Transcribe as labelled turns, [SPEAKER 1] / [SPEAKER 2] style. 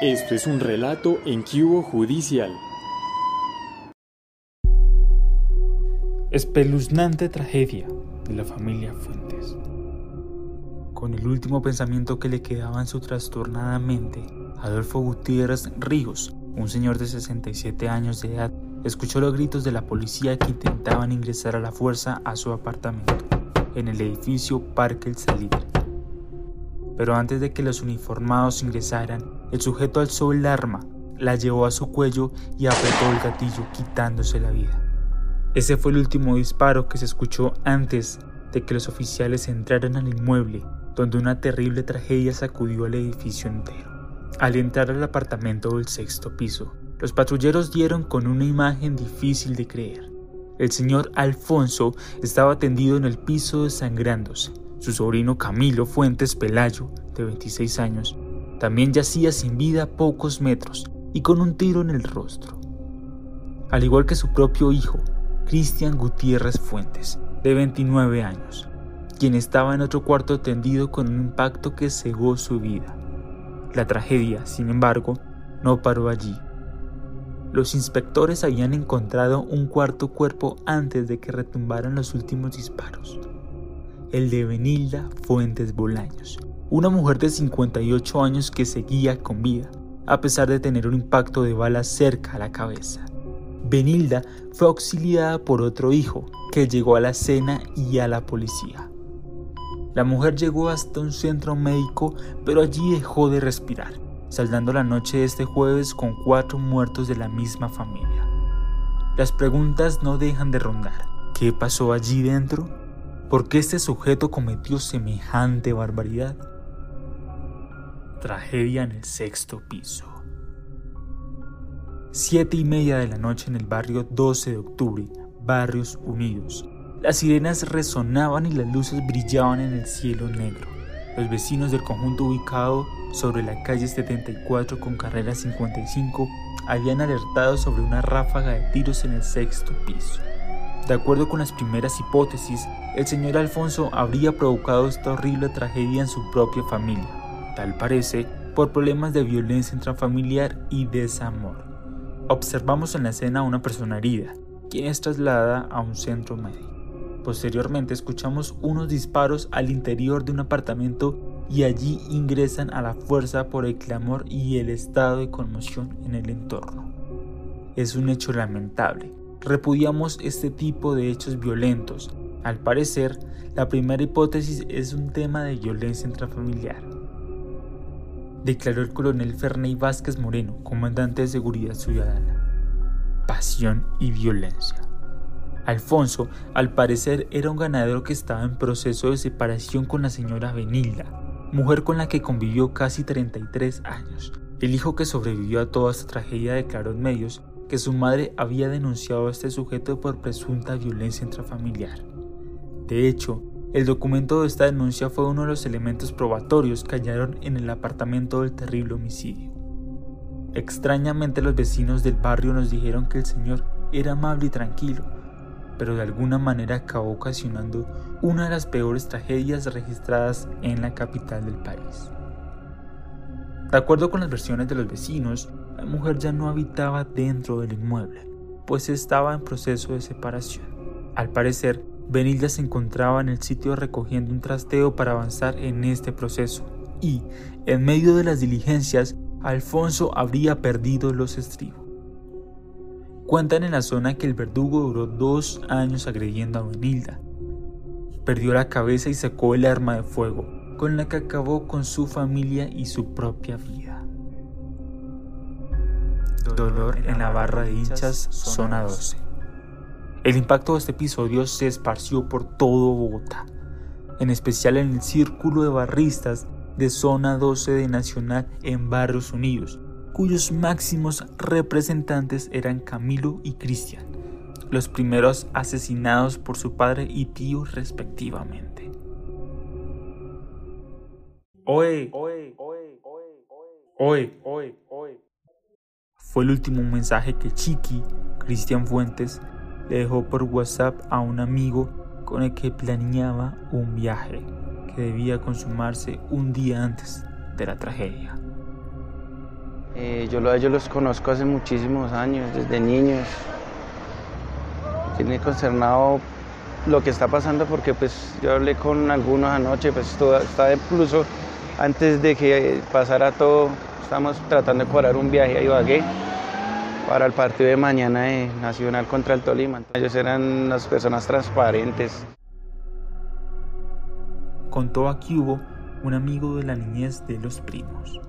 [SPEAKER 1] Esto es un relato en Cubo Judicial.
[SPEAKER 2] Espeluznante tragedia de la familia Fuentes. Con el último pensamiento que le quedaba en su trastornada mente, Adolfo Gutiérrez Ríos, un señor de 67 años de edad, escuchó los gritos de la policía que intentaban ingresar a la fuerza a su apartamento, en el edificio Parque El Salitre. Pero antes de que los uniformados ingresaran, el sujeto alzó el arma, la llevó a su cuello y apretó el gatillo quitándose la vida. Ese fue el último disparo que se escuchó antes de que los oficiales entraran al inmueble, donde una terrible tragedia sacudió al edificio entero. Al entrar al apartamento del sexto piso, los patrulleros dieron con una imagen difícil de creer. El señor Alfonso estaba tendido en el piso desangrándose. Su sobrino Camilo Fuentes Pelayo, de 26 años, también yacía sin vida pocos metros y con un tiro en el rostro. Al igual que su propio hijo, Cristian Gutiérrez Fuentes, de 29 años, quien estaba en otro cuarto tendido con un impacto que cegó su vida. La tragedia, sin embargo, no paró allí. Los inspectores habían encontrado un cuarto cuerpo antes de que retumbaran los últimos disparos. El de Benilda Fuentes Bolaños, una mujer de 58 años que seguía con vida, a pesar de tener un impacto de bala cerca a la cabeza. Benilda fue auxiliada por otro hijo, que llegó a la escena y a la policía. La mujer llegó hasta un centro médico, pero allí dejó de respirar, saldando la noche de este jueves con cuatro muertos de la misma familia. Las preguntas no dejan de rondar. ¿Qué pasó allí dentro? ¿Por qué este sujeto cometió semejante barbaridad? Tragedia en el sexto piso. Siete y media de la noche en el barrio 12 de octubre, Barrios Unidos. Las sirenas resonaban y las luces brillaban en el cielo negro. Los vecinos del conjunto ubicado sobre la calle 74 con carrera 55 habían alertado sobre una ráfaga de tiros en el sexto piso. De acuerdo con las primeras hipótesis, el señor Alfonso habría provocado esta horrible tragedia en su propia familia tal parece, por problemas de violencia intrafamiliar y desamor. Observamos en la escena a una persona herida, quien es trasladada a un centro médico. Posteriormente escuchamos unos disparos al interior de un apartamento y allí ingresan a la fuerza por el clamor y el estado de conmoción en el entorno. Es un hecho lamentable. Repudiamos este tipo de hechos violentos. Al parecer, la primera hipótesis es un tema de violencia intrafamiliar declaró el coronel Ferney Vázquez Moreno, comandante de Seguridad Ciudadana. Pasión y violencia. Alfonso, al parecer, era un ganadero que estaba en proceso de separación con la señora Benilda, mujer con la que convivió casi 33 años. El hijo que sobrevivió a toda esta tragedia declaró en medios que su madre había denunciado a este sujeto por presunta violencia intrafamiliar. De hecho, el documento de esta denuncia fue uno de los elementos probatorios que hallaron en el apartamento del terrible homicidio. Extrañamente los vecinos del barrio nos dijeron que el señor era amable y tranquilo, pero de alguna manera acabó ocasionando una de las peores tragedias registradas en la capital del país. De acuerdo con las versiones de los vecinos, la mujer ya no habitaba dentro del inmueble, pues estaba en proceso de separación. Al parecer, Benilda se encontraba en el sitio recogiendo un trasteo para avanzar en este proceso y, en medio de las diligencias, Alfonso habría perdido los estribos. Cuentan en la zona que el verdugo duró dos años agrediendo a Benilda. Perdió la cabeza y sacó el arma de fuego, con la que acabó con su familia y su propia vida. Dolor en la barra de hinchas, zona 12. El impacto de este episodio se esparció por todo Bogotá, en especial en el círculo de barristas de Zona 12 de Nacional en Barrios Unidos, cuyos máximos representantes eran Camilo y Cristian, los primeros asesinados por su padre y tío respectivamente. Fue el último mensaje que Chiqui, Cristian Fuentes, le dejó por WhatsApp a un amigo con el que planeaba un viaje que debía consumarse un día antes de la tragedia.
[SPEAKER 3] Eh, yo a ellos los conozco hace muchísimos años, desde niños. Tiene concernado lo que está pasando porque pues yo hablé con algunos anoche, pues estaba incluso antes de que pasara todo, estamos tratando de cobrar un viaje a Ibagué para el partido de mañana de Nacional contra el Tolima. Ellos eran las personas transparentes.
[SPEAKER 2] Contó aquí hubo un amigo de la niñez de los primos.